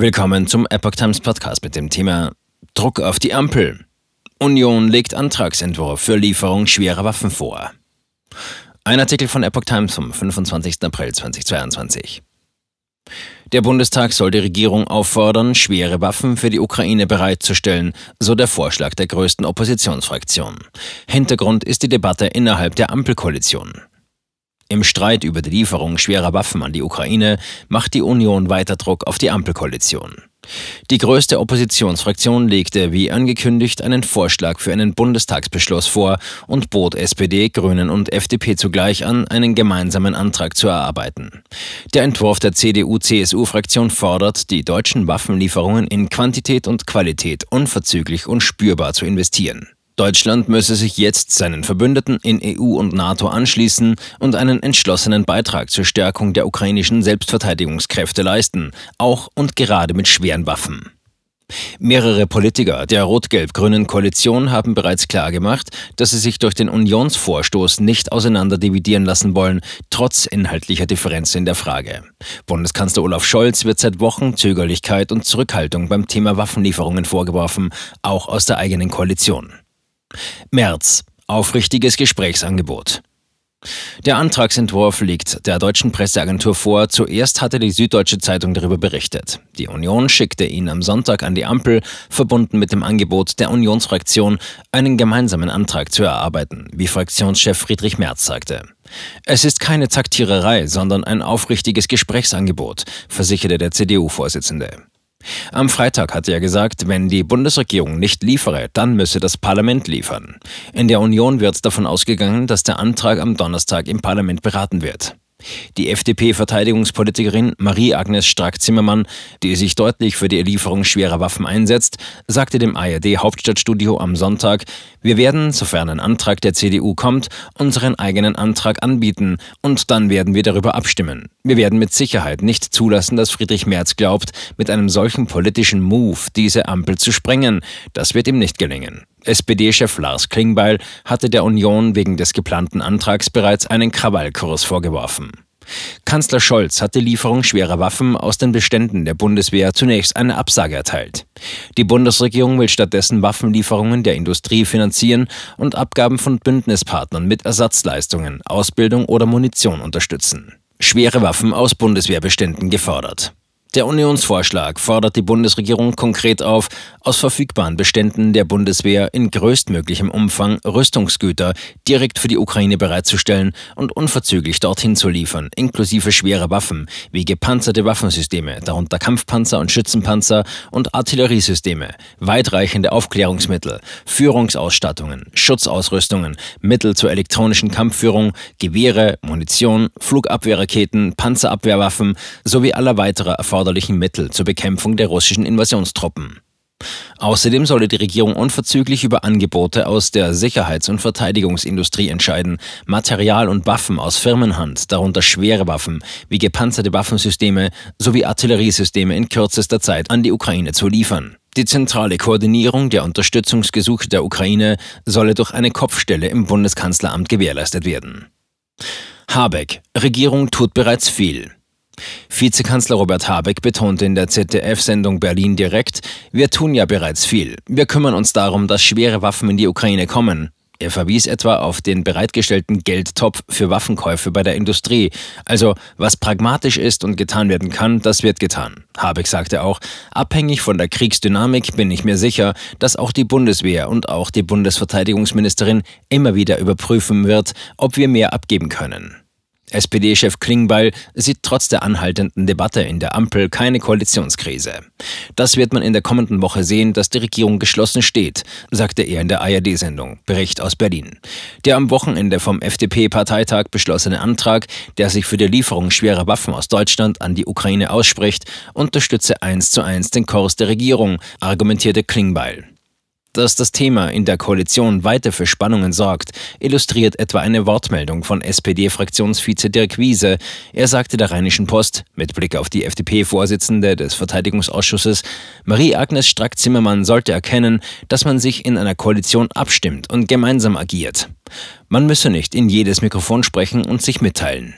Willkommen zum Epoch Times Podcast mit dem Thema Druck auf die Ampel. Union legt Antragsentwurf für Lieferung schwerer Waffen vor. Ein Artikel von Epoch Times vom 25. April 2022. Der Bundestag soll die Regierung auffordern, schwere Waffen für die Ukraine bereitzustellen, so der Vorschlag der größten Oppositionsfraktion. Hintergrund ist die Debatte innerhalb der Ampelkoalition. Im Streit über die Lieferung schwerer Waffen an die Ukraine macht die Union weiter Druck auf die Ampelkoalition. Die größte Oppositionsfraktion legte, wie angekündigt, einen Vorschlag für einen Bundestagsbeschluss vor und bot SPD, Grünen und FDP zugleich an, einen gemeinsamen Antrag zu erarbeiten. Der Entwurf der CDU-CSU-Fraktion fordert, die deutschen Waffenlieferungen in Quantität und Qualität unverzüglich und spürbar zu investieren. Deutschland müsse sich jetzt seinen Verbündeten in EU und NATO anschließen und einen entschlossenen Beitrag zur Stärkung der ukrainischen Selbstverteidigungskräfte leisten, auch und gerade mit schweren Waffen. Mehrere Politiker der rot-gelb-grünen Koalition haben bereits klargemacht, dass sie sich durch den Unionsvorstoß nicht auseinanderdividieren lassen wollen, trotz inhaltlicher Differenzen in der Frage. Bundeskanzler Olaf Scholz wird seit Wochen Zögerlichkeit und Zurückhaltung beim Thema Waffenlieferungen vorgeworfen, auch aus der eigenen Koalition. März. Aufrichtiges Gesprächsangebot. Der Antragsentwurf liegt der deutschen Presseagentur vor. Zuerst hatte die Süddeutsche Zeitung darüber berichtet. Die Union schickte ihn am Sonntag an die Ampel, verbunden mit dem Angebot der Unionsfraktion, einen gemeinsamen Antrag zu erarbeiten, wie Fraktionschef Friedrich Merz sagte. Es ist keine Taktiererei, sondern ein aufrichtiges Gesprächsangebot, versicherte der CDU-Vorsitzende. Am Freitag hatte er gesagt, wenn die Bundesregierung nicht liefere, dann müsse das Parlament liefern. In der Union wird davon ausgegangen, dass der Antrag am Donnerstag im Parlament beraten wird. Die FDP-Verteidigungspolitikerin Marie-Agnes Strack-Zimmermann, die sich deutlich für die Lieferung schwerer Waffen einsetzt, sagte dem ARD-Hauptstadtstudio am Sonntag, wir werden, sofern ein Antrag der CDU kommt, unseren eigenen Antrag anbieten und dann werden wir darüber abstimmen. Wir werden mit Sicherheit nicht zulassen, dass Friedrich Merz glaubt, mit einem solchen politischen Move diese Ampel zu sprengen. Das wird ihm nicht gelingen. SPD-Chef Lars Klingbeil hatte der Union wegen des geplanten Antrags bereits einen Krawallkurs vorgeworfen. Kanzler Scholz hat die Lieferung schwerer Waffen aus den Beständen der Bundeswehr zunächst eine Absage erteilt. Die Bundesregierung will stattdessen Waffenlieferungen der Industrie finanzieren und Abgaben von Bündnispartnern mit Ersatzleistungen, Ausbildung oder Munition unterstützen. Schwere Waffen aus Bundeswehrbeständen gefordert. Der Unionsvorschlag fordert die Bundesregierung konkret auf, aus verfügbaren Beständen der Bundeswehr in größtmöglichem Umfang Rüstungsgüter direkt für die Ukraine bereitzustellen und unverzüglich dorthin zu liefern, inklusive schwerer Waffen wie gepanzerte Waffensysteme, darunter Kampfpanzer und Schützenpanzer und Artilleriesysteme, weitreichende Aufklärungsmittel, Führungsausstattungen, Schutzausrüstungen, Mittel zur elektronischen Kampfführung, Gewehre, Munition, Flugabwehrraketen, Panzerabwehrwaffen sowie aller weiterer Erfahrungen erforderlichen Mittel zur Bekämpfung der russischen Invasionstruppen. Außerdem solle die Regierung unverzüglich über Angebote aus der Sicherheits- und Verteidigungsindustrie entscheiden, Material und Waffen aus Firmenhand, darunter schwere Waffen wie gepanzerte Waffensysteme sowie Artilleriesysteme in kürzester Zeit an die Ukraine zu liefern. Die zentrale Koordinierung der Unterstützungsgesuche der Ukraine solle durch eine Kopfstelle im Bundeskanzleramt gewährleistet werden. Habeck, Regierung tut bereits viel. Vizekanzler Robert Habeck betonte in der ZDF-Sendung Berlin direkt, wir tun ja bereits viel. Wir kümmern uns darum, dass schwere Waffen in die Ukraine kommen. Er verwies etwa auf den bereitgestellten Geldtopf für Waffenkäufe bei der Industrie. Also, was pragmatisch ist und getan werden kann, das wird getan. Habeck sagte auch, abhängig von der Kriegsdynamik bin ich mir sicher, dass auch die Bundeswehr und auch die Bundesverteidigungsministerin immer wieder überprüfen wird, ob wir mehr abgeben können. SPD-Chef Klingbeil sieht trotz der anhaltenden Debatte in der Ampel keine Koalitionskrise. Das wird man in der kommenden Woche sehen, dass die Regierung geschlossen steht, sagte er in der ARD-Sendung. Bericht aus Berlin. Der am Wochenende vom FDP-Parteitag beschlossene Antrag, der sich für die Lieferung schwerer Waffen aus Deutschland an die Ukraine ausspricht, unterstütze eins zu eins den Kurs der Regierung, argumentierte Klingbeil. Dass das Thema in der Koalition weiter für Spannungen sorgt, illustriert etwa eine Wortmeldung von SPD-Fraktionsvize Dirk Wiese. Er sagte der Rheinischen Post, mit Blick auf die FDP-Vorsitzende des Verteidigungsausschusses, Marie-Agnes Strack-Zimmermann sollte erkennen, dass man sich in einer Koalition abstimmt und gemeinsam agiert. Man müsse nicht in jedes Mikrofon sprechen und sich mitteilen.